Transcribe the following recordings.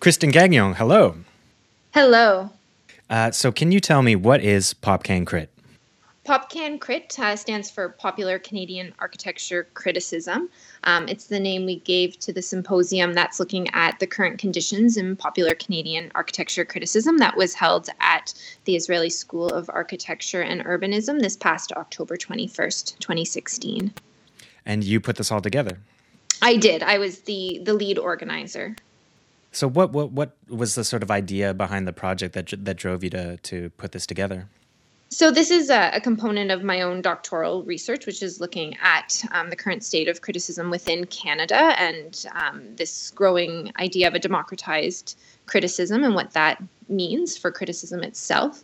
Kristen Gagnon, hello. Hello. Uh, so, can you tell me what is PopCan Crit? PopCan Crit uh, stands for Popular Canadian Architecture Criticism. Um, it's the name we gave to the symposium that's looking at the current conditions in popular Canadian architecture criticism that was held at the Azrieli School of Architecture and Urbanism this past October 21st, 2016. And you put this all together? I did. I was the, the lead organizer. So, what, what, what was the sort of idea behind the project that, that drove you to, to put this together? So, this is a, a, component of my own doctoral research, which is looking at um, the current state of criticism within Canada and um, this growing idea of a democratized criticism and what that means for criticism itself.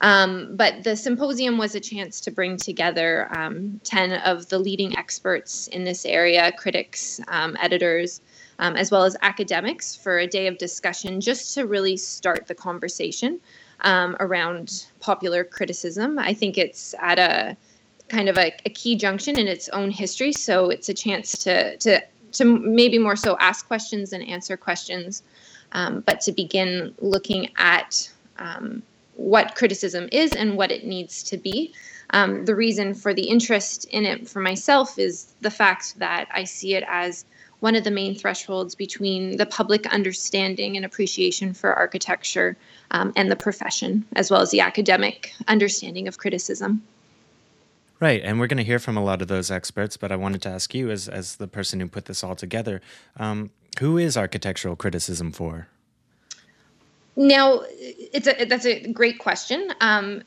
Um, but the symposium was a chance to bring together um, 10 of the leading experts in this area critics, um, editors, um, as well as academics for a day of discussion just to really start the conversation um, around popular criticism. I think it's at a kind of a, a, key junction in its own history, so it's a chance to to to maybe more so ask questions and answer questions, um, but to begin looking at um, what criticism is and what it needs to be. Um, the reason for the interest in it for myself is the fact that I see it as one of the main thresholds between the public understanding and appreciation for architecture um, and the profession, as well as the academic understanding of criticism. Right, and we're going to hear from a lot of those experts, but I wanted to ask you, as, as the person who put this all together, um, who is architectural criticism for? Now, it's a, that's a great question. Um,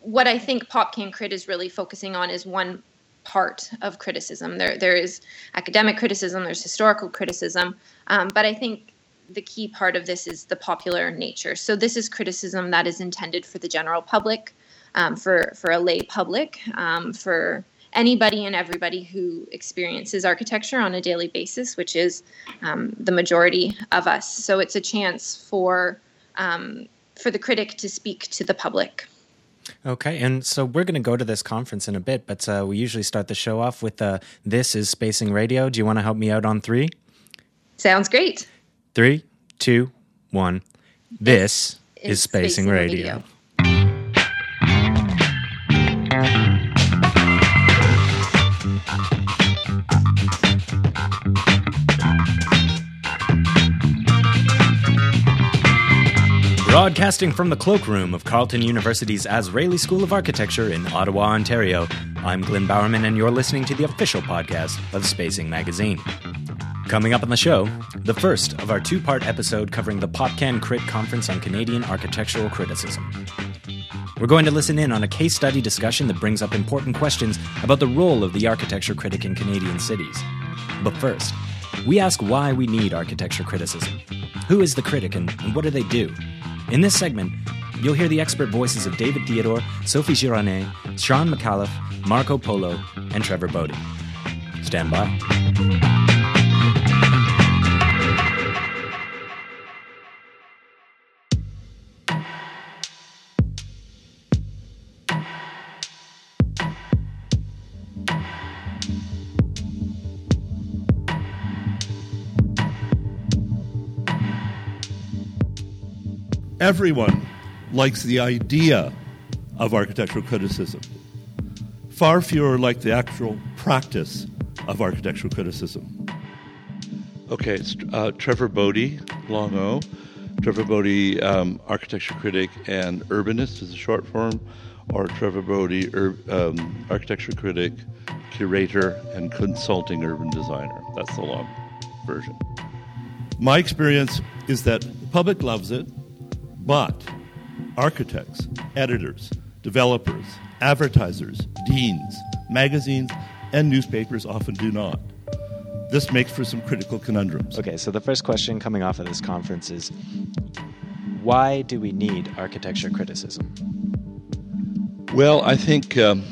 what I think PopCan Crit is really focusing on is one part of criticism. There, there is academic criticism, there's historical criticism, um, but I think the key part of this is the popular nature. So this is criticism that is intended for the general public, um, for for a lay public, um, for anybody and everybody who experiences architecture on a daily basis, which is um, the majority of us. So it's a chance for um, for the critic to speak to the public. Okay, and so we're going to go to this conference in a bit, but uh, we usually start the show off with uh, "This is Spacing Radio." Do you want to help me out on three? Sounds great. Three, two, one. This, is Spacing, Spacing Radio. Radio. Broadcasting from the cloakroom of Carleton University's Azrieli School of Architecture in Ottawa, Ontario, I'm Glenn Bowerman, and you're listening to the official podcast of Spacing Magazine. Coming up on the show, the first of our two part episode covering the PopCan Crit Conference on Canadian Architectural Criticism. We're going to listen in on a case study discussion that brings up important questions about the role of the architecture critic in Canadian cities. But first, we ask why we need architecture criticism. Who is the critic and what do they do? In this segment, you'll hear the expert voices of David Theodore, Sophie Gironnay, Shawn Micallef, Marco Polo, and Trevor Boddy. Stand by. Everyone likes the idea of architectural criticism. Far fewer like the actual practice of architectural criticism. Okay, it's uh, Trevor Boddy, long O. Trevor Boddy, um, architecture critic and urbanist is a short form, or Trevor Boddy, ur- um, architecture critic, curator, and consulting urban designer. That's the long version. My experience is that the public loves it, but architects, editors, developers, advertisers, deans, magazines, and newspapers often do not. This makes for some critical conundrums. Okay, so the first question coming off of this conference is why do we need architecture criticism? Well, I think um,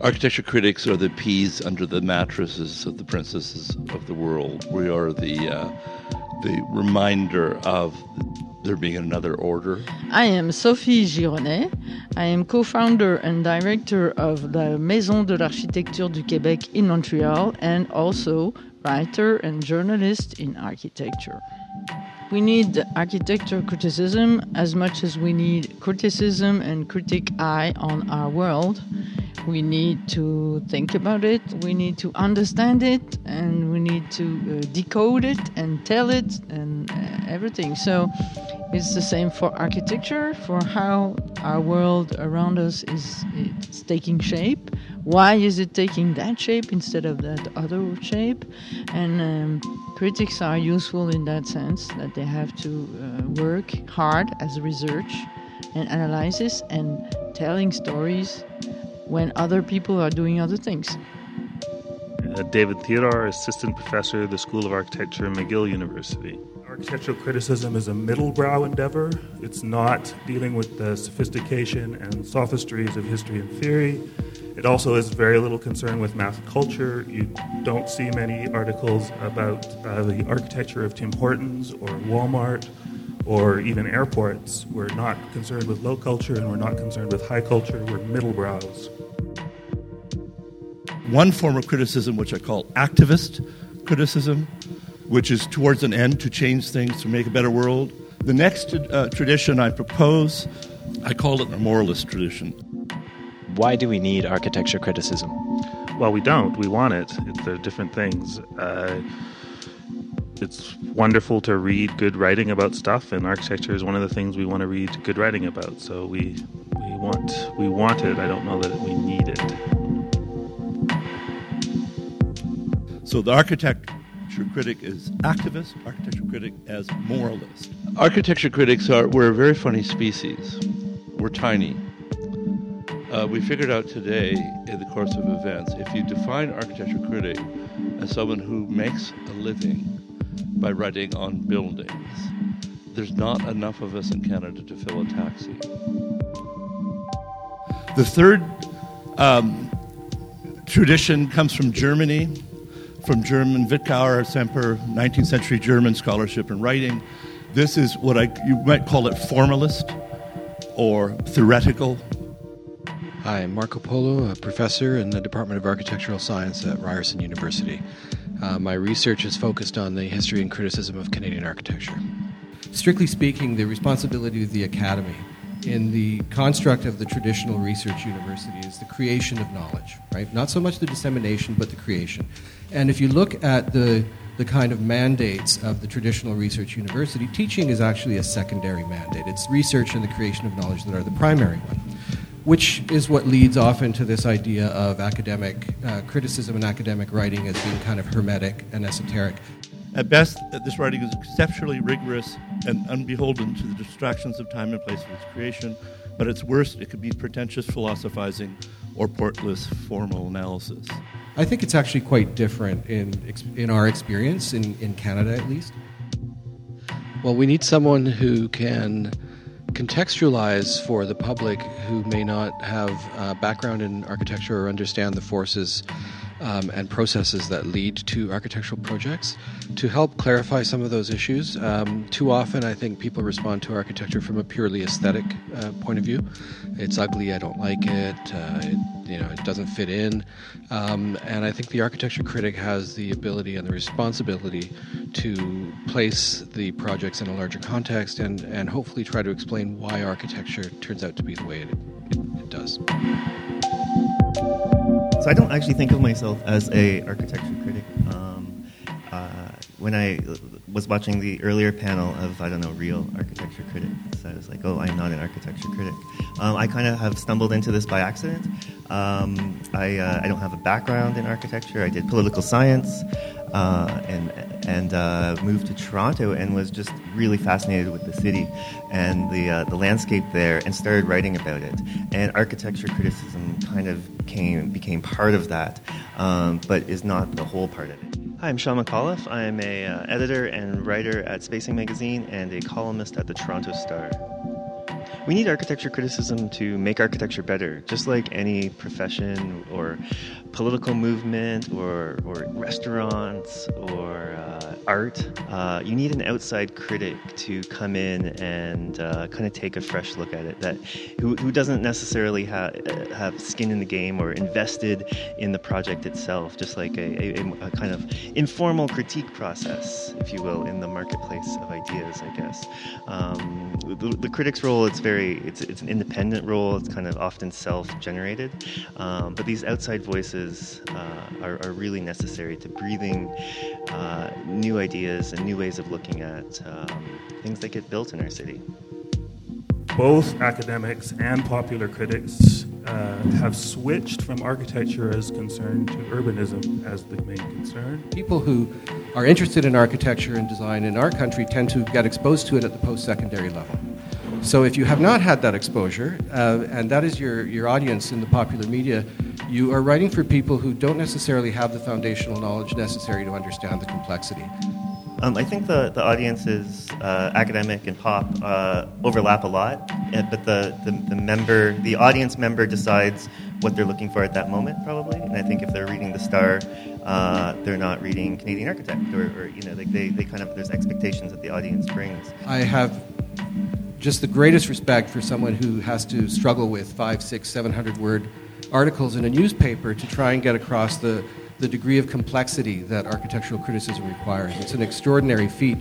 architecture critics are the peas under the mattresses of the princesses of the world. We are the uh, the reminder of there being another order? I am Sophie Gironnay. I am co founder and director of the Maison de l'Architecture du Québec in Montreal and also writer and journalist in architecture. we need architecture criticism as much as we need criticism and critic eye on our world. We need to think about it, we need to understand it, and we need to uh, decode it and tell it and uh, everything. So it's the same for architecture, for how our world around us is it's taking shape. Why is it taking that shape instead of that other shape? And um, critics are useful in that sense that they have to uh, work hard as research and analysis and telling stories when other people are doing other things. Uh, David Theodore, Assistant Professor of the School of Architecture McGill University. Architectural criticism is a middle brow endeavor. It's not dealing with the sophistication and sophistries of history and theory. It also is very little concern with math culture. You don't see many articles about uh, the architecture of Tim Hortons or Walmart or even airports. We're not concerned with low culture and we're not concerned with high culture. We're middle brows. One form of criticism, which I call activist criticism, which is towards an end to change things, to make a better world. The next uh, tradition I propose, I call it a moralist tradition. Why do we need architecture criticism? Well, we don't. We want it. It they're different things. Uh, it's wonderful to read good writing about stuff, and architecture is one of the things we want to read good writing about. So we we want we want it. I don't know that we need it. So the architecture critic is activist, architecture critic as moralist. Architecture critics are we're a very funny species. We're tiny. Uh, we figured out today in the course of events if you define architecture critic as someone who makes a living by writing on buildings, there's not enough of us in Canada to fill a taxi. The third um, tradition comes from Germany, from German Wittgenauer Semper, 19th century German scholarship and writing. This is what I, you might call it formalist or theoretical. Hi, I'm Marco Polo, a professor in the Department of Architectural Science at Ryerson University. Uh, my research is focused on the history and criticism of Canadian architecture. Strictly speaking, the responsibility of the academy in the construct of the traditional research university is the creation of knowledge, right? Not so much the dissemination, but the creation. And if you look at the the kind of mandates of the traditional research university, teaching is actually a secondary mandate. It's research and the creation of knowledge that are the primary one, which is what leads often to this idea of academic uh, criticism and academic writing as being kind of hermetic and esoteric. At best, this writing is exceptionally rigorous and unbeholden to the distractions of time and place of its creation, but at its worst, it could be pretentious philosophizing or portless formal analysis. I think it's actually quite different in, in our experience, in, in Canada at least. Well, we need someone who can contextualize for the public who may not have a background in architecture or understand the forces um, and processes that lead to architectural projects to help clarify some of those issues. Um, too often, I think people respond to architecture from a purely aesthetic uh, point of view. It's ugly, I don't like it, uh, it you know, it doesn't fit in. Um, and I think the architecture critic has the ability and the responsibility to place the projects in a larger context and, and hopefully try to explain why architecture turns out to be the way it, it, it does. So I don't actually think of myself as a architecture critic. Um, uh, when I was watching the earlier panel of I don't know real architecture critics, I was like, oh, I'm not an architecture critic. Um, I kind of have stumbled into this by accident. Um, I uh, I don't have a background in architecture. I did political science. Uh, and and uh, moved to Toronto and was just really fascinated with the city and the uh, the landscape there and started writing about it. And architecture criticism kind of came became part of that, um, but is not the whole part of it. Hi, I'm Shawn Micallef. I'm a uh, editor and writer at Spacing Magazine and a columnist at the Toronto Star. we need architecture criticism to make architecture better, just like any profession or political movement or, or restaurants or uh, art. Uh, you need an outside critic to come in and uh, kind of take a fresh look at it that who, who doesn't necessarily ha- have skin in the game or invested in the project itself, just like a, a, a kind of informal critique process, if you will, in the marketplace of ideas, I guess. Um, the, the, critic's role, it's very, it's, it's an independent role. It's kind of often self-generated, um, but these outside voices uh, are, are, really necessary to breathing uh, new ideas and new ways of looking at um, things that get built in our city. Both academics and popular critics uh, have switched from architecture as concern to urbanism as the main concern. People who are interested in architecture and design in our country tend to get exposed to it at the post secondary level. So if you have not had that exposure, uh, and that is your, your audience in the popular media, you are writing for people who don't necessarily have the foundational knowledge necessary to understand the complexity. Um, I think the, the audiences, uh, academic and pop, uh, overlap a lot, uh, but the, the, the, member, the audience member decides what they're looking for at that moment, probably. And I think if they're reading The Star, uh, they're not reading Canadian Architect, or, or you know, like they, they kind of, there's expectations that the audience brings. I have just the greatest respect for someone who has to struggle with five, six, seven hundred word articles in a newspaper to try and get across the the degree of complexity that architectural criticism requires. It's an extraordinary feat.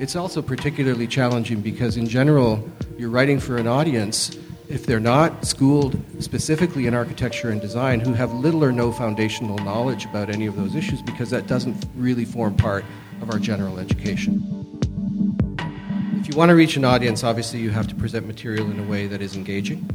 It's also particularly challenging because, in general, you're writing for an audience, if they're not schooled specifically in architecture and design, who have little or no foundational knowledge about any of those issues because that doesn't really form part of our general education. If you want to reach an audience, obviously you have to present material in a way that is engaging.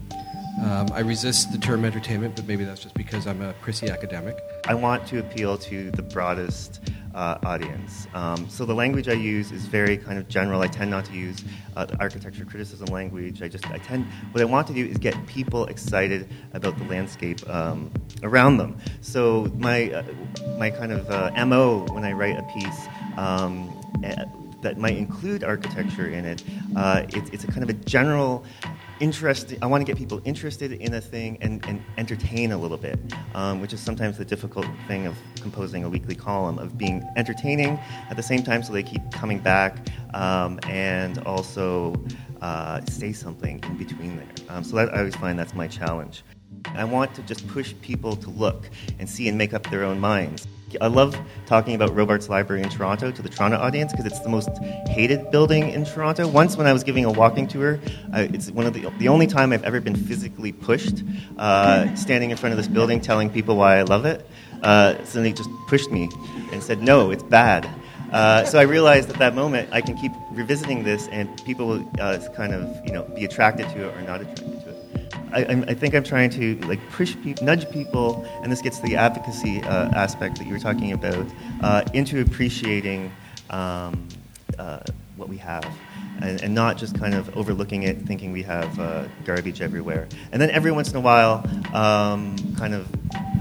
Um, I resist the term entertainment, but maybe that's just because I'm a prissy academic. I want to appeal to the broadest uh, audience. Um, so the language I use is very kind of general. I tend not to use uh, architecture criticism language. I just I tend what I want to do is get people excited about the landscape um, around them. So my uh, my kind of uh, mo when I write a piece. Um, eh, that might include architecture in it. Uh, it it's a kind of a general interested i want to get people interested in a thing and, and entertain a little bit um, which is sometimes the difficult thing of composing a weekly column of being entertaining at the same time so they keep coming back um, and also uh, say something in between there. Um, so that, i always find that's my challenge i want to just push people to look and see and make up their own minds I love talking about Robarts Library in Toronto to the Toronto audience because it's the most hated building in Toronto. Once, when I was giving a walking tour, uh, it's one of the, the only time I've ever been physically pushed, uh, standing in front of this building telling people why I love it. Uh, somebody just pushed me and said, "No, it's bad." Uh, so I realized at that moment I can keep revisiting this, and people will uh, kind of you know be attracted to it or not attracted to it. I, I, think I'm trying to like push nudge people, and this gets to the advocacy uh, aspect that you were talking about, uh, into appreciating um, uh, what we have. And, and, not just kind of overlooking it, thinking we have uh, garbage everywhere. And then every once in a while, um, kind of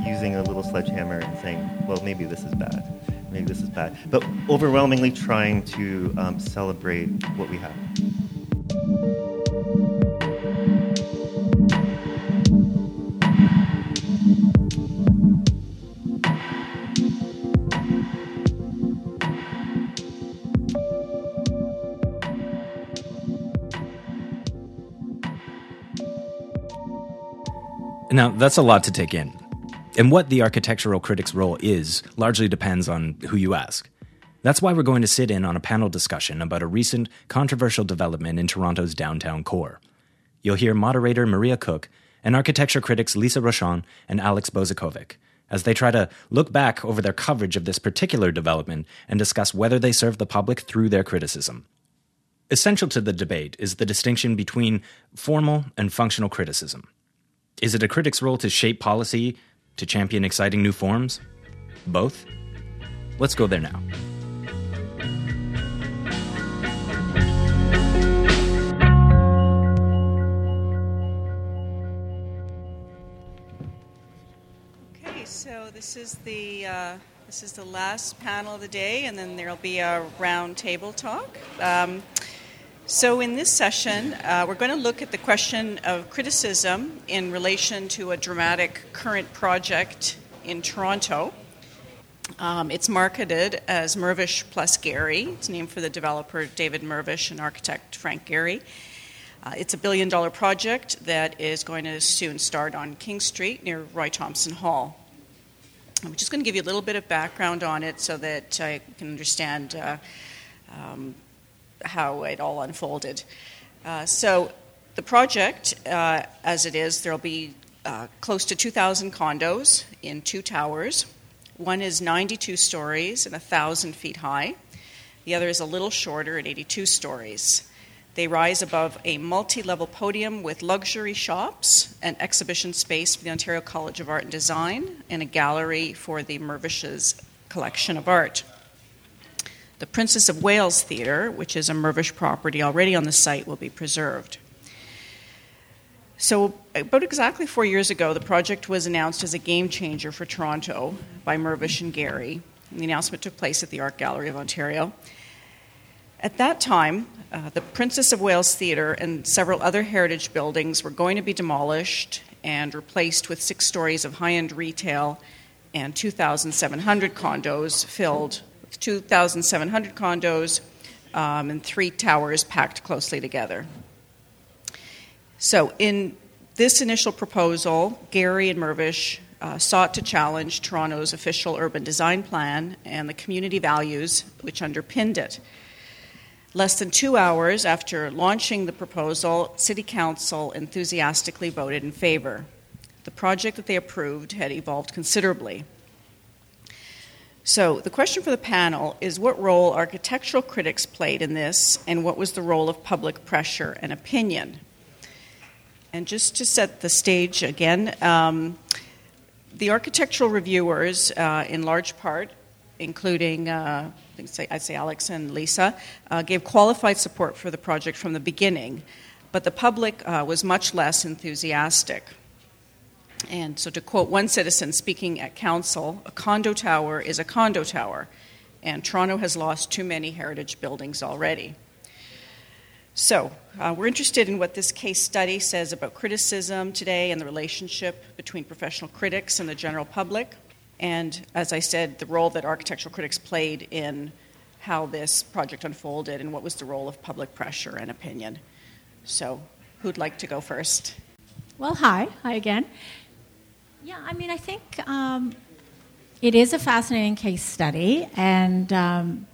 using a little sledgehammer and saying, well, maybe this is bad. Maybe this is bad. But overwhelmingly trying to um, celebrate what we have. Now, that's a lot to take in. And what the architectural critic's role is largely depends on who you ask. That's why we're going to sit in on a panel discussion about a recent controversial development in Toronto's downtown core. You'll hear moderator Maria Cook and architecture critics Lisa Rochon and Alex Bozikovic as they try to look back over their coverage of this particular development and discuss whether they serve the public through their criticism. Essential to the debate is the distinction between formal and functional criticism. Is it a critic's role to shape policy, to champion exciting new forms? Both? Let's go there now. Okay, so this is the uh, this is the last panel of the day, and then there'll be a round table talk. Um, So, in this session, uh, we're going to look at the question of criticism in relation to a dramatic current project in Toronto. Um, it's marketed as Mirvish plus Gehry. It's named for the developer David Mirvish and architect Frank Gehry. Uh, it's a billion dollar project that is going to soon start on King Street near Roy Thomson Hall. I'm just going to give you a little bit of background on it so that I can understand uh, um, how it all unfolded. Uh, so, the project, uh, as it is, there will be uh, close to 2,000 condos in two towers. One is 92 stories and 1,000 feet high. The other is a little shorter at 82 stories. They rise above a multi level podium with luxury shops, an exhibition space for the Ontario College of Art and Design, and a gallery for the Mirvish's collection of art. The Princess of Wales Theatre, which is a Mirvish property already on the site, will be preserved. So, about exactly four years ago, the project was announced as a game changer for Toronto by Mirvish and Gehry. And the announcement took place at the Art Gallery of Ontario. At that time, uh, the Princess of Wales Theatre and several other heritage buildings were going to be demolished and replaced with six stories of high end retail and 2,700 condos filled 2,700 condos um, and three towers packed closely together. So, in this initial proposal, Gehry and Mirvish uh, sought to challenge Toronto's official urban design plan and the community values which underpinned it. Less than two hours after launching the proposal, City Council enthusiastically voted in favor. The project that they approved had evolved considerably. So, the question for the panel is what role architectural critics played in this, and what was the role of public pressure and opinion? And just to set the stage again, um, the architectural reviewers, uh, in large part, including uh, I say, I'd say Alex and Lisa, uh, gave qualified support for the project from the beginning, but the public uh, was much less enthusiastic. And so, to quote one citizen speaking at council, a condo tower is a condo tower, and Toronto has lost too many heritage buildings already. So, uh, we're interested in what this case study says about criticism today and the relationship between professional critics and the general public, and as I said, the role that architectural critics played in how this project unfolded and what was the role of public pressure and opinion. So, who'd like to go first? Well, hi. Hi again. Yeah, I mean, I think um, it is a fascinating case study, and um,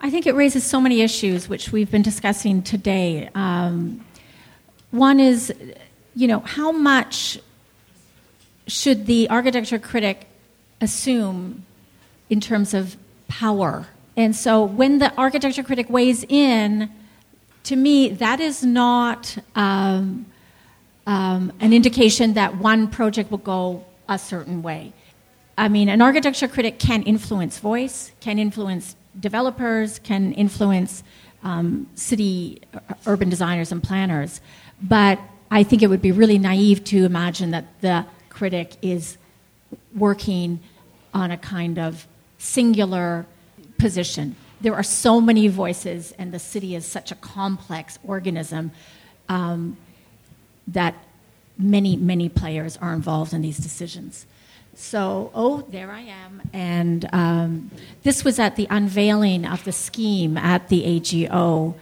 I think it raises so many issues which we've been discussing today. Um, one is, you know, how much should the architecture critic assume in terms of power? And so when the architecture critic weighs in, to me, that is not. Um, um, an indication that one project will go a certain way. I mean, an architecture critic can influence voice, can influence developers, can influence um, city uh, urban designers and planners, but I think it would be really naive to imagine that the critic is working on a kind of singular position. There are so many voices, and the city is such a complex organism. Um, that many, many players are involved in these decisions. So, oh, there I am. And um, this was at the unveiling of the scheme at the AGO.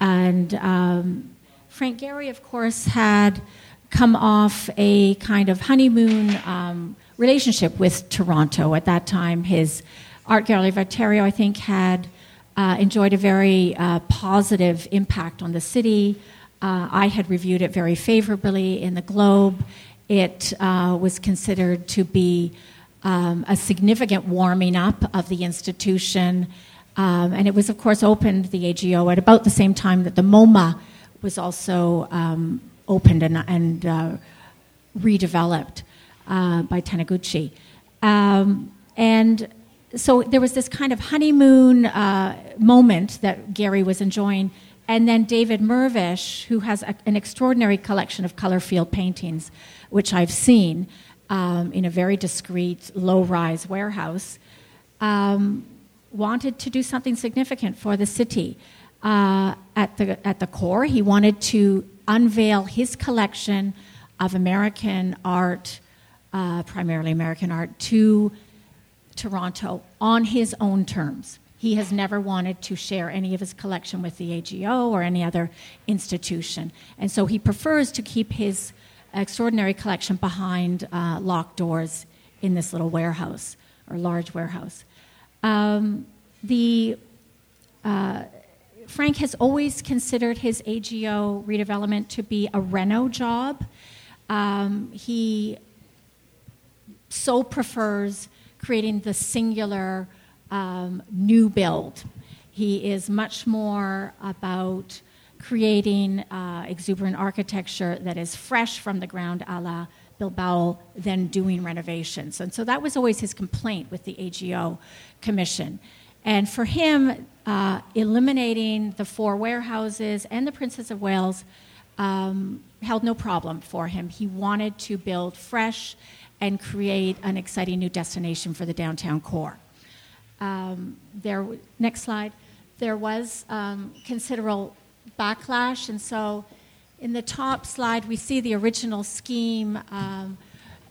And um, Frank Gehry, of course, had come off a kind of honeymoon um, relationship with Toronto. At that time, his Art Gallery of Ontario, I think, had uh, enjoyed a very uh, positive impact on the city. Uh, I had reviewed it very favorably in the Globe. It uh, was considered to be um, a significant warming up of the institution. Um, and it was, of course, opened, the AGO, at about the same time that the MoMA was also um, opened and, and uh, redeveloped uh, by Taniguchi. Um, and so there was this kind of honeymoon uh, moment that Gehry was enjoying and then David Mirvish, who has a, an extraordinary collection of color field paintings, which I've seen um, in a very discreet, low rise warehouse, um, wanted to do something significant for the city. uh, at, the, at the core. He wanted to unveil his collection of American art, uh, primarily American art, to Toronto on his own terms. He has never wanted to share any of his collection with the AGO or any other institution. And so he prefers to keep his extraordinary collection behind uh, locked doors in this little warehouse or large warehouse. Um, the uh, Frank has always considered his AGO redevelopment to be a reno job. Um, he so prefers creating the singular um, new build. He is much more about creating uh, exuberant architecture that is fresh from the ground a la Bilbao than doing renovations. And so that was always his complaint with the AGO Commission. And for him, uh, eliminating the four warehouses and the Princess of Wales um, held no problem for him. He wanted to build fresh and create an exciting new destination for the downtown core. Um, there, next slide. There was um, considerable backlash, and so in the top slide we see the original scheme um,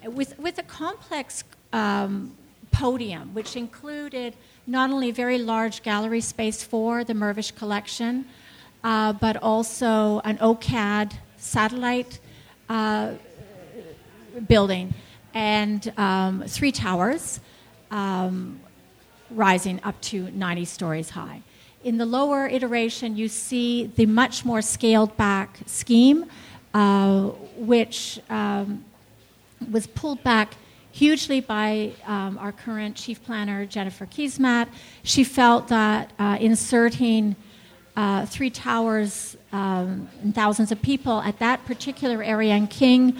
with with a complex um, podium, which included not only very large gallery space for the Mirvish collection, uh, but also an OCAD satellite uh, building and um, three towers um, rising up to 90 stories high. In the lower iteration, you see the much more scaled back scheme, uh, which um, was pulled back hugely by um, our current chief planner, Jennifer Keesmaat. She felt that uh, inserting uh, three towers um, and thousands of people at that particular area in King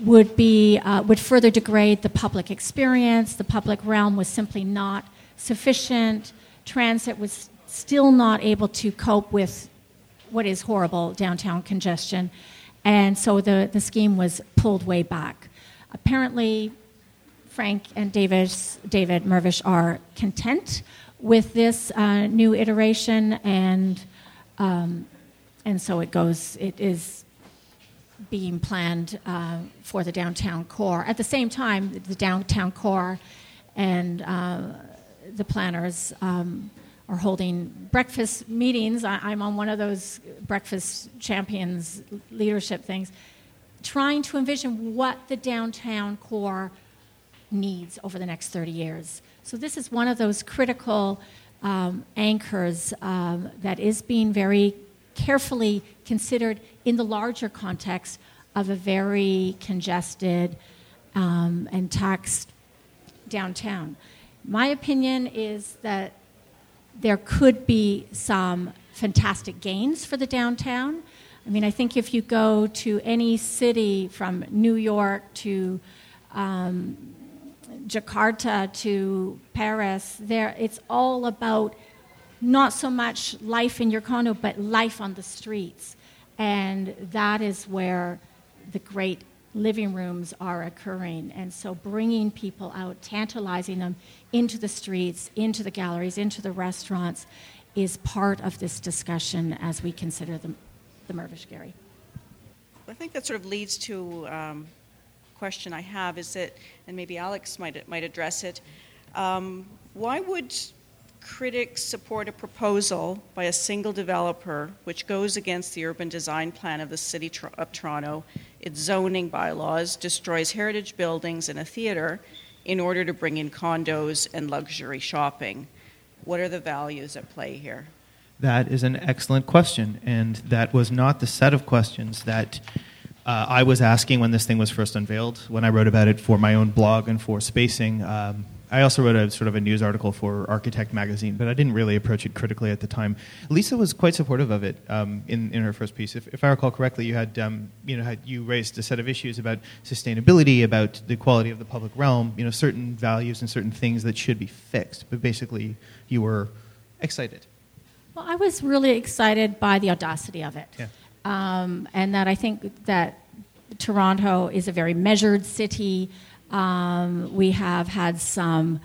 would be uh, would further degrade the public experience. The public realm was simply not sufficient. Transit was still not able to cope with what is horrible downtown congestion, and so the, the scheme was pulled way back. Apparently, Frank and Davis, David Mirvish are content with this uh, new iteration, and um, and so it goes. It is being planned uh, for the downtown core. At the same time, the downtown core and uh, the planners um, are holding breakfast meetings. I, am on one of those breakfast champions leadership things, trying to envision what the downtown core needs over the next 30 years. So, this is one of those critical um, anchors um, that is being very carefully considered in the larger context of a very congested um, and taxed downtown. My opinion is that there could be some fantastic gains for the downtown. I mean, I think if you go to any city from New York to um, Jakarta to Paris, there it's all about not so much life in your condo, but life on the streets. And that is where the great living rooms are occurring. And so bringing people out, tantalizing them into the streets, into the galleries, into the restaurants is part of this discussion as we consider the, the Mirvish Gehry. I think that sort of leads to um, a question I have is that, and maybe Alex might, might address it. Um, why would critics support a proposal by a single developer which goes against the urban design plan of the City of Toronto, its zoning bylaws, destroys heritage buildings and a theater in order to bring in condos and luxury shopping. What are the values at play here? That is an excellent question, and that was not the set of questions that uh, I was asking when this thing was first unveiled, when I wrote about it for my own blog and for Spacing. Um, I also wrote a sort of a news article for Architect magazine, but I didn't really approach it critically at the time. Lisa was quite supportive of it um, in, in her first piece. If, if I recall correctly, you had um, you know had you raised a set of issues about sustainability, about the quality of the public realm, you know certain values and certain things that should be fixed. But basically, you were excited. Well, I was really excited by the audacity of it, yeah. um, and that I think that Toronto is a very measured city. Um, we have had some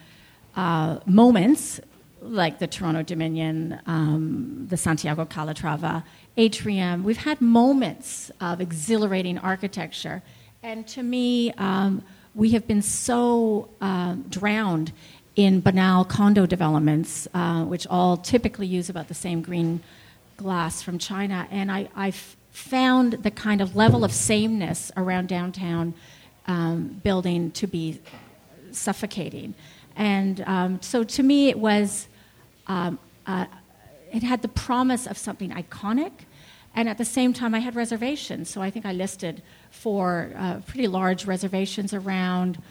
uh, moments like the Toronto Dominion, um, the Santiago Calatrava atrium. We've had moments of exhilarating architecture. And to me, um, we have been so uh, drowned in banal condo developments, uh, which all typically use about the same green glass from China. And I, I found the kind of level of sameness around downtown um, building to be suffocating. And um, so to me, it was, um, uh, it had the promise of something iconic. And at the same time, I had reservations. So I think I listed four uh, pretty large reservations around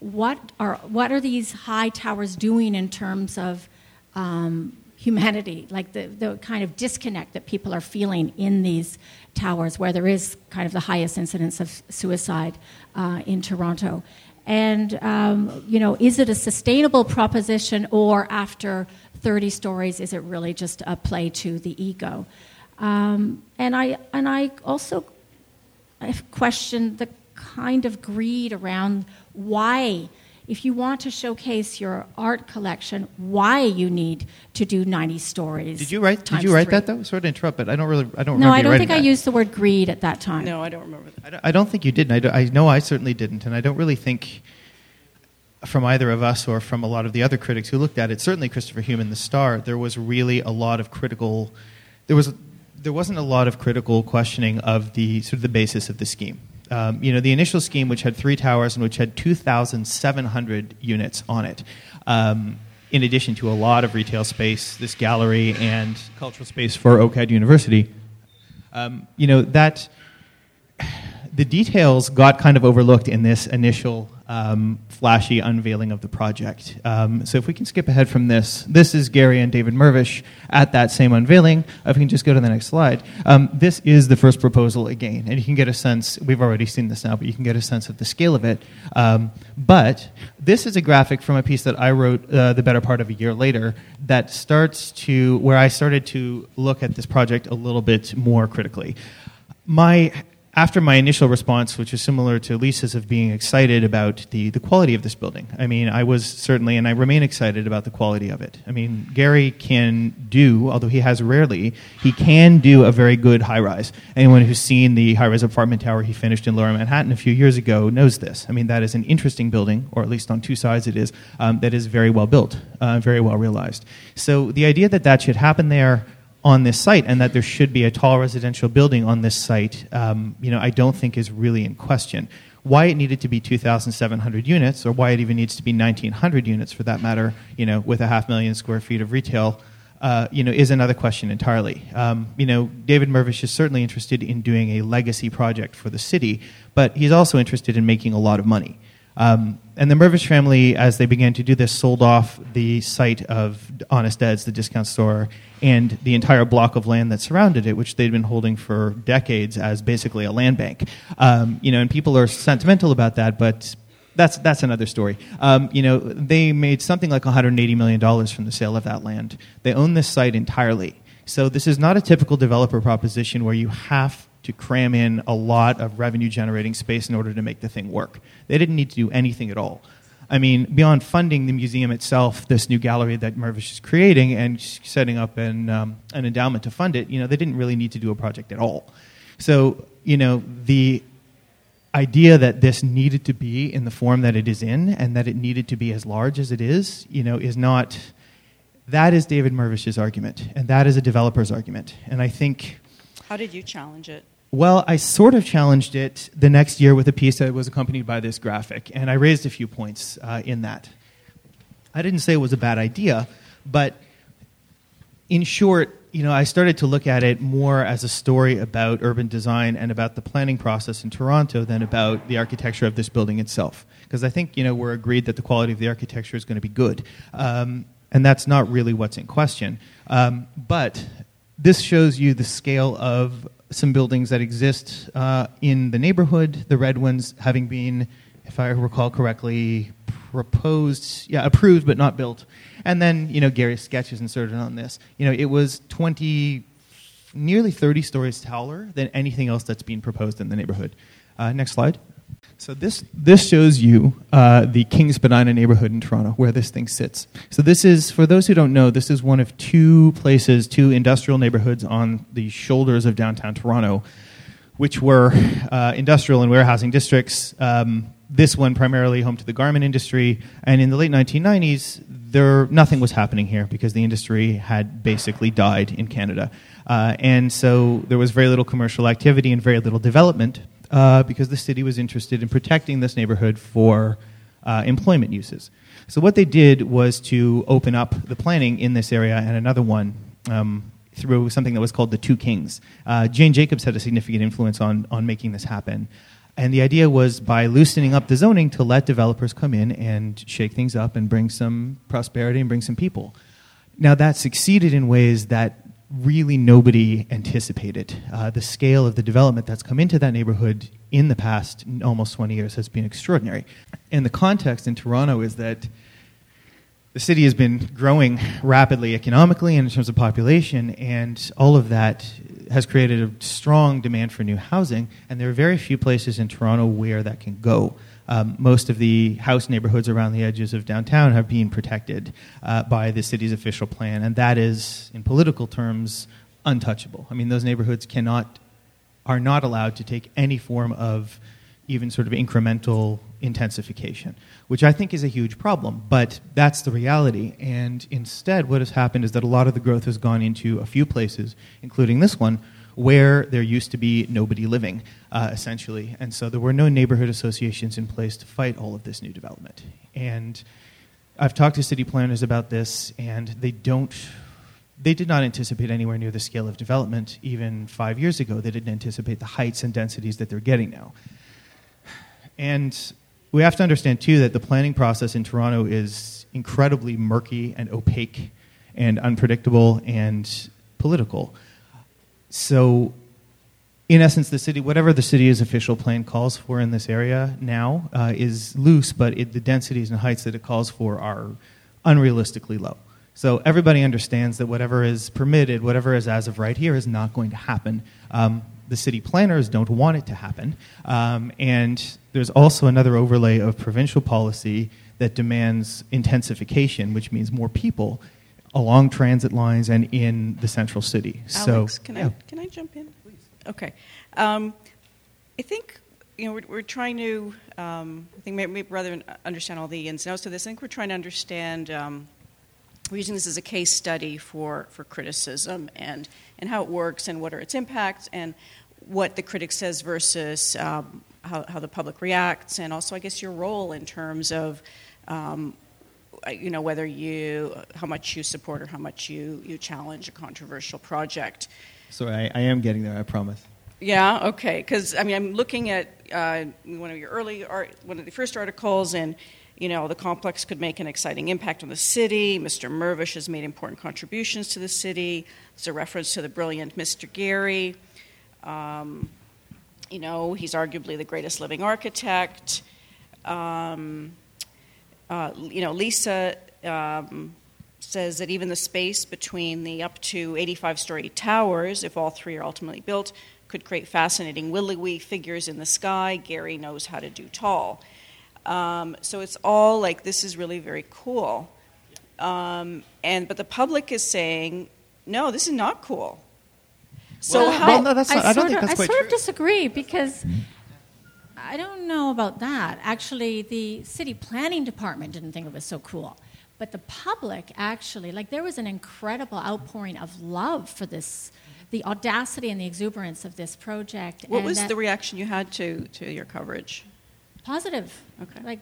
what are, what are these high towers doing in terms of um, humanity, like the, the kind of disconnect that people are feeling in these towers where there is kind of the highest incidence of suicide uh, in Toronto. And, um, you know, is it a sustainable proposition or after 30 stories, is it really just a play to the ego? Um, and, I, and I also I've questioned the kind of greed around why if you want to showcase your art collection, why you need to do 90 stories. Did you write? Did you write three. that though? Sorry to interrupt, but I don't really. I don't. No, I don't writing think I that. used the word greed at that time. No, I don't remember that. I don't, I don't think you did. And I, don't- I know I certainly didn't, and I don't really think from either of us or from a lot of the other critics who looked at it. Certainly, Christopher Hume in the Star. There was really a lot of critical. There was there wasn't a lot of critical questioning of the sort of the basis of the scheme. Um, you know, the initial scheme, which had three towers and which had 2,700 units on it, um, in addition to a lot of retail space, this gallery, and cultural space for OCAD University, um, you know, that the details got kind of overlooked in this initial um, flashy unveiling of the project. Um, so if we can skip ahead from this, this is Gehry and David Mirvish at that same unveiling. If we can just go to the next slide, um, this is the first proposal again, and you can get a sense. We've already seen this now, but you can get a sense of the scale of it. Um, but this is a graphic from a piece that I wrote uh, the better part of a year later that starts to where I started to look at this project a little bit more critically. My after my initial response, which is similar to Lisa's of being excited about the, the quality of this building, I mean, I was certainly, and I remain excited about the quality of it. I mean, Gehry can do, although he has rarely, he can do a very good high rise. Anyone who's seen the high rise apartment tower he finished in Lower Manhattan a few years ago knows this. I mean, that is an interesting building, or at least on two sides it is, um, that is very well built, uh, very well realized. So the idea that that should happen there, on this site and that there should be a tall residential building on this site, um, you know, I don't think is really in question. Why it needed to be 2,700 units, or why it even needs to be 1,900 units for that matter, you know, with a half million square feet of retail, uh, you know, is another question entirely. Um, you know, David Mirvish is certainly interested in doing a legacy project for the city, but he's also interested in making a lot of money. Um, and the Mirvish family, as they began to do this, sold off the site of Honest Ed's, the discount store, and the entire block of land that surrounded it, which they'd been holding for decades as basically a land bank. Um, you know, and people are sentimental about that, but that's that's another story. Um, you know, they made something like 180 million dollars from the sale of that land. They own this site entirely. So this is not a typical developer proposition where you have to cram in a lot of revenue generating space in order to make the thing work. They didn't need to do anything at all. I mean, beyond funding the museum itself, this new gallery that Mirvish is creating and setting up an, um, an endowment to fund it, you know, they didn't really need to do a project at all. So, you know, the idea that this needed to be in the form that it is in and that it needed to be as large as it is, you know, is not. That is David Mirvish's argument, and that is a developer's argument. And I think How did you challenge it? Well, I sort of challenged it the next year with a piece that was accompanied by this graphic, and I raised a few points uh, in that. I didn't say it was a bad idea, but in short, you know, I started to look at it more as a story about urban design and about the planning process in Toronto than about the architecture of this building itself. Because I think, you know, we're agreed that the quality of the architecture is going to be good. Um, and that's not really what's in question. Um, but this shows you the scale of some buildings that exist uh, in the neighborhood, the red ones having been, if I recall correctly, proposed, yeah, approved but not built. And then, you know, Gehry's sketch is inserted on this. You know, it was 20, nearly 30 stories taller than anything else that's being proposed in the neighborhood. Uh, next slide. So this this shows you uh, the Kings Spadina neighborhood in Toronto, where this thing sits. So this is, for those who don't know, this is one of two places, two industrial neighborhoods on the shoulders of downtown Toronto, which were uh, industrial and warehousing districts. Um, this one primarily home to the garment industry, and in the late 1990s, there nothing was happening here because the industry had basically died in Canada, uh, and so there was very little commercial activity and very little development uh, because the city was interested in protecting this neighborhood for uh, employment uses. So what they did was to open up the planning in this area and another one. Um, through something that was called the Two Kings. Uh, Jane Jacobs had a significant influence on, on making this happen. And the idea was by loosening up the zoning to let developers come in and shake things up and bring some prosperity and bring some people. Now, that succeeded in ways that really nobody anticipated. Uh, the scale of the development that's come into that neighborhood in the past almost 20 years has been extraordinary. And the context in Toronto is that the city has been growing rapidly economically and in terms of population, and all of that has created a strong demand for new housing. And there are very few places in Toronto where that can go. Um, most of the house neighborhoods around the edges of downtown have been protected uh, by the city's official plan, and that is, in political terms, untouchable. I mean, those neighborhoods cannot, are not allowed to take any form of even sort of incremental intensification, which I think is a huge problem. But that's the reality. And instead, what has happened is that a lot of the growth has gone into a few places, including this one, where there used to be nobody living, uh, essentially. And so there were no neighborhood associations in place to fight all of this new development. And I've talked to city planners about this, and they don't. They did not anticipate anywhere near the scale of development even five years ago. They didn't anticipate the heights and densities that they're getting now. And we have to understand, too, that the planning process in Toronto is incredibly murky and opaque and unpredictable and political. So, in essence, the city, whatever the city's official plan calls for in this area now, uh, is loose, but it, the densities and heights that it calls for are unrealistically low. So everybody understands that whatever is permitted, whatever is as of right here, is not going to happen. Um, the city planners don't want it to happen. Um, and there's also another overlay of provincial policy that demands intensification, which means more people along transit lines and in the central city. Alex, so, can, yeah. I, can I jump in? Please. Okay. Um, I think you know we're, we're trying to. Um, I think maybe, rather than understand all the ins and outs of this, I think we're trying to understand. Um, we're using this as a case study for, for criticism and, and how it works and what are its impacts and what the critic says versus um, how, how the public reacts and also I guess your role in terms of um, you know whether you how much you support or how much you, you challenge a controversial project. Sorry, I, I am getting there. I promise. Yeah. Okay. Because I mean, I'm looking at uh, one of your early art, one of the first articles, and you know, the complex could make an exciting impact on the city. Mr. Mirvish has made important contributions to the city. There's a reference to the brilliant Mr. Gehry. Um, you know, he's arguably the greatest living architect. Um, uh, you know, Lisa um, says that even the space between the up to 85 story towers, if all three are ultimately built, could create fascinating willowy figures in the sky. Gehry knows how to do tall. Um, so it's all like this is really very cool. Um, and but the public is saying, no, this is not cool. So Well, how? well, no, that's I not- I don't sort think of, that's I quite sort true. of disagree because I don't know about that. Actually, the city planning department didn't think it was so cool. But the public actually, like, there was an incredible outpouring of love for this, the audacity and the exuberance of this project. what and was that- the reaction you had to to your coverage? positive. Okay. Like,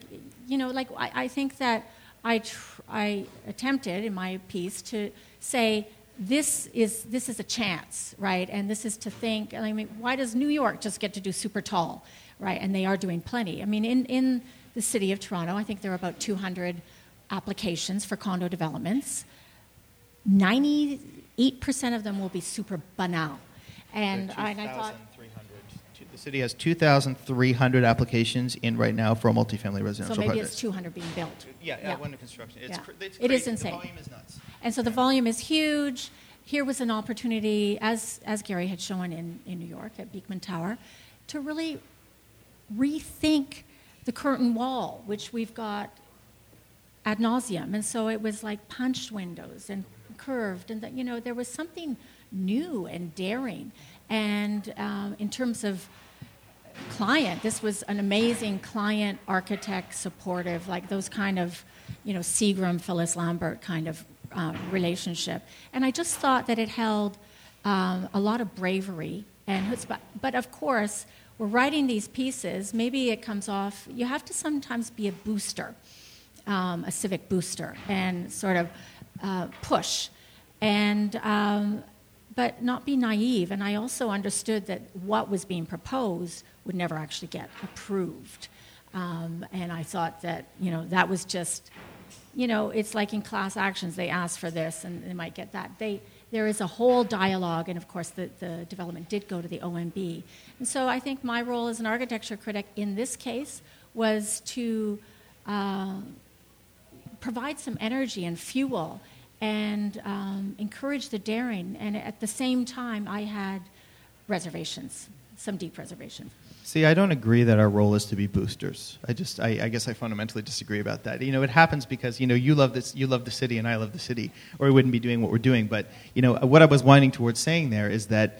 you know, like I, I think that I, tr- I attempted in my piece to say this is this is a chance, right? And this is to think. I mean, why does New York just get to do super tall, right? And they are doing plenty. I mean, in in the city of Toronto, I think there are about 200 applications for condo developments. 98% of them will be super banal. And I, and I thought. The city has 2,300 applications in right now for a multifamily residential So maybe project. it's 200 being built. Uh, yeah, yeah, under construction. It's Yeah. cr- it's It is crazy. The insane. volume is nuts. And so the volume is huge. Here was an opportunity, as, as Gehry had shown in, in New York at Beekman Tower, to really rethink the curtain wall, which we've got ad nauseum. And so it was like punched windows and curved, and that, you know, there was something new and daring. And um, in terms of client, this was an amazing client, architect, supportive, like those kind of, you know, Seagram, Phyllis Lambert kind of uh, relationship. And I just thought that it held um, a lot of bravery and chutzpah. But of course, we're writing these pieces. Maybe it comes off. You have to sometimes be a booster, um, a civic booster, and sort of uh, push, and um, but not be naive. And I also understood that what was being proposed would never actually get approved. Um, and I thought that you know that was just you know, it's like in class actions, they ask for this and they might get that. They, there is a whole dialogue, and of course, the, the development did go to the OMB. And so I think my role as an architecture critic in this case was to uh, provide some energy and fuel and um, encourage the daring. And at the same time, I had reservations, some deep reservations. See, I don't agree that our role is to be boosters. I just, I, I, guess, I fundamentally disagree about that. You know, it happens because you know you love this, you love the city, and I love the city, or we wouldn't be doing what we're doing. But you know, what I was winding towards saying there is that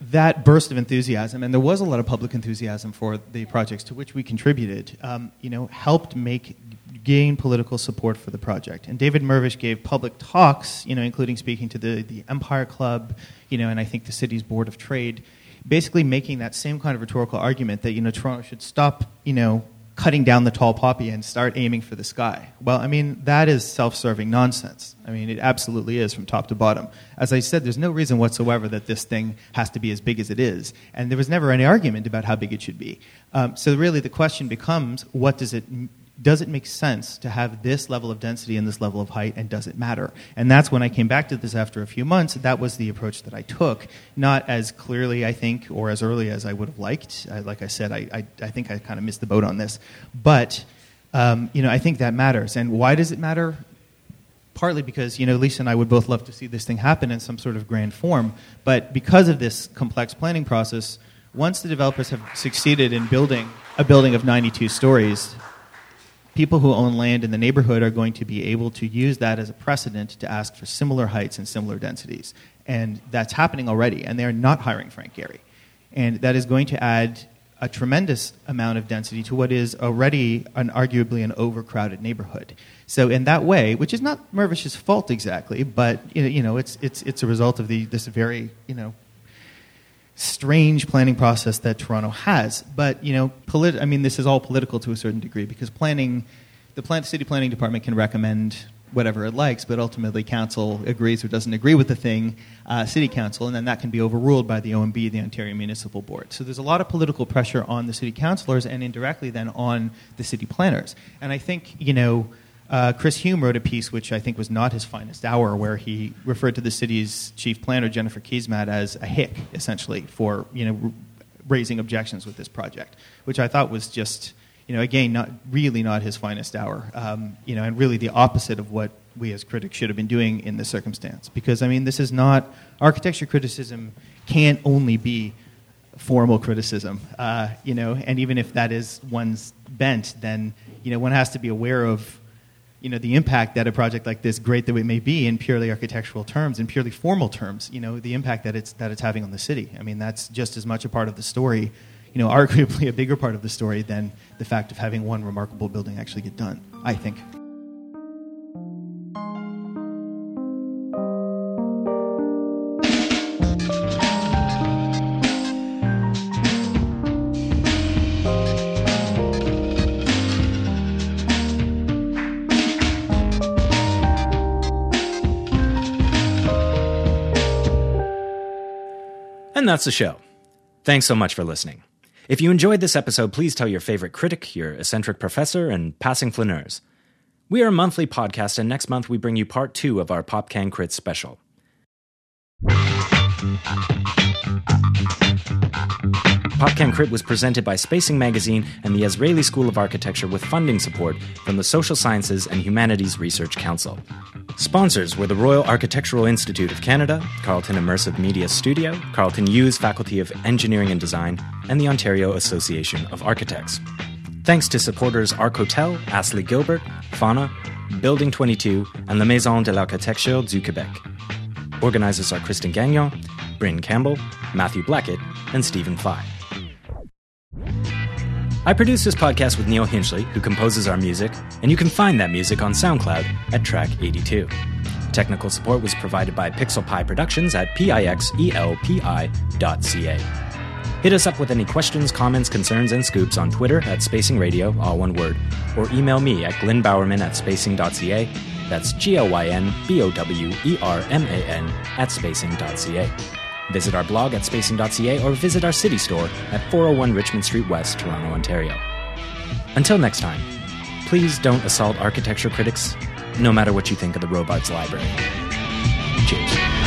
that burst of enthusiasm, and there was a lot of public enthusiasm for the projects to which we contributed, um, you know, helped make gain political support for the project. And David Mirvish gave public talks, you know, including speaking to the, the Empire Club, you know, and I think the city's Board of Trade basically making that same kind of rhetorical argument that you know Toronto should stop you know cutting down the tall poppy and start aiming for the sky. Well, I mean that is self-serving nonsense. I mean it absolutely is from top to bottom. As I said, there's no reason whatsoever that this thing has to be as big as it is, and there was never any argument about how big it should be. Um, so really, the question becomes, what does it does it make sense to have this level of density and this level of height, and does it matter? And that's when I came back to this after a few months. That was the approach that I took, not as clearly, I think, or as early as I would have liked. I, like I said, I, I, I, think I kind of missed the boat on this. But, um, you know, I think that matters. And why does it matter? Partly because, you know, Lisa and I would both love to see this thing happen in some sort of grand form. But because of this complex planning process, once the developers have succeeded in building a building of 92 stories, people who own land in the neighborhood are going to be able to use that as a precedent to ask for similar heights and similar densities. And that's happening already, and they're not hiring Frank Gehry. And that is going to add a tremendous amount of density to what is already an arguably an overcrowded neighborhood. So in that way, which is not Mirvish's fault exactly, but you know, it's it's it's a result of the this very you know strange planning process that Toronto has. But you know, polit- I mean, this is all political to a certain degree because planning, the plant city planning department can recommend whatever it likes, but ultimately council agrees or doesn't agree with the thing, uh, city council, and then that can be overruled by the OMB, the Ontario Municipal Board. So there's a lot of political pressure on the city councilors and indirectly then on the city planners. And I think you know uh, Chris Hume wrote a piece which I think was not his finest hour, where he referred to the city's chief planner Jennifer Keesmaat as a hick, essentially, for you know raising objections with this project, which I thought was just you know again not really not his finest hour, um, you know, and really the opposite of what we as critics should have been doing in this circumstance. Because I mean, this is not architecture criticism can't only be formal criticism, uh, you know, and even if that is one's bent, then you know one has to be aware of you know the impact that a project like this, great though it may be in purely architectural terms, in purely formal terms, you know the impact that it's that it's having on the city. I mean that's just as much a part of the story, you know, arguably a bigger part of the story than the fact of having one remarkable building actually get done. I think. And that's the show. Thanks so much for listening. If you enjoyed this episode, please tell your favorite critic, your eccentric professor, and passing flaneurs. We are a monthly podcast, and next month we bring you part two of our PopCan Crit special. PopCan Crit was presented by Spacing Magazine and the Azrieli School of Architecture with funding support from the Social Sciences and Humanities Research Council. Sponsors were the Royal Architectural Institute of Canada, Carleton Immersive Media Studio, Carleton U's Faculty of Engineering and Design, and the Ontario Association of Architects. Thanks to supporters Arc Hotel, Astley Gilbert, Fauna, Building 22, and La Maison de l'Architecture du Québec. Organizers are Kristen Gagnon, Bryn Campbell, Matthew Blackett, and Stephen Fye. I produce this podcast with Neil Hinchley, who composes our music, and you can find that music on SoundCloud at track 82. Technical support was provided by Pixel Pie Productions at pixelpi.ca. Hit us up with any questions, comments, concerns, and scoops on Twitter at Spacing Radio, all one word, or email me at glynbowerman at spacing.ca. That's G L Y N B O W E R M A N at spacing.ca. Visit our blog at spacing.ca or visit our city store at 401 Richmond Street West, Toronto, Ontario. Until next time, please don't assault architecture critics, no matter what you think of the Robarts Library. Cheers.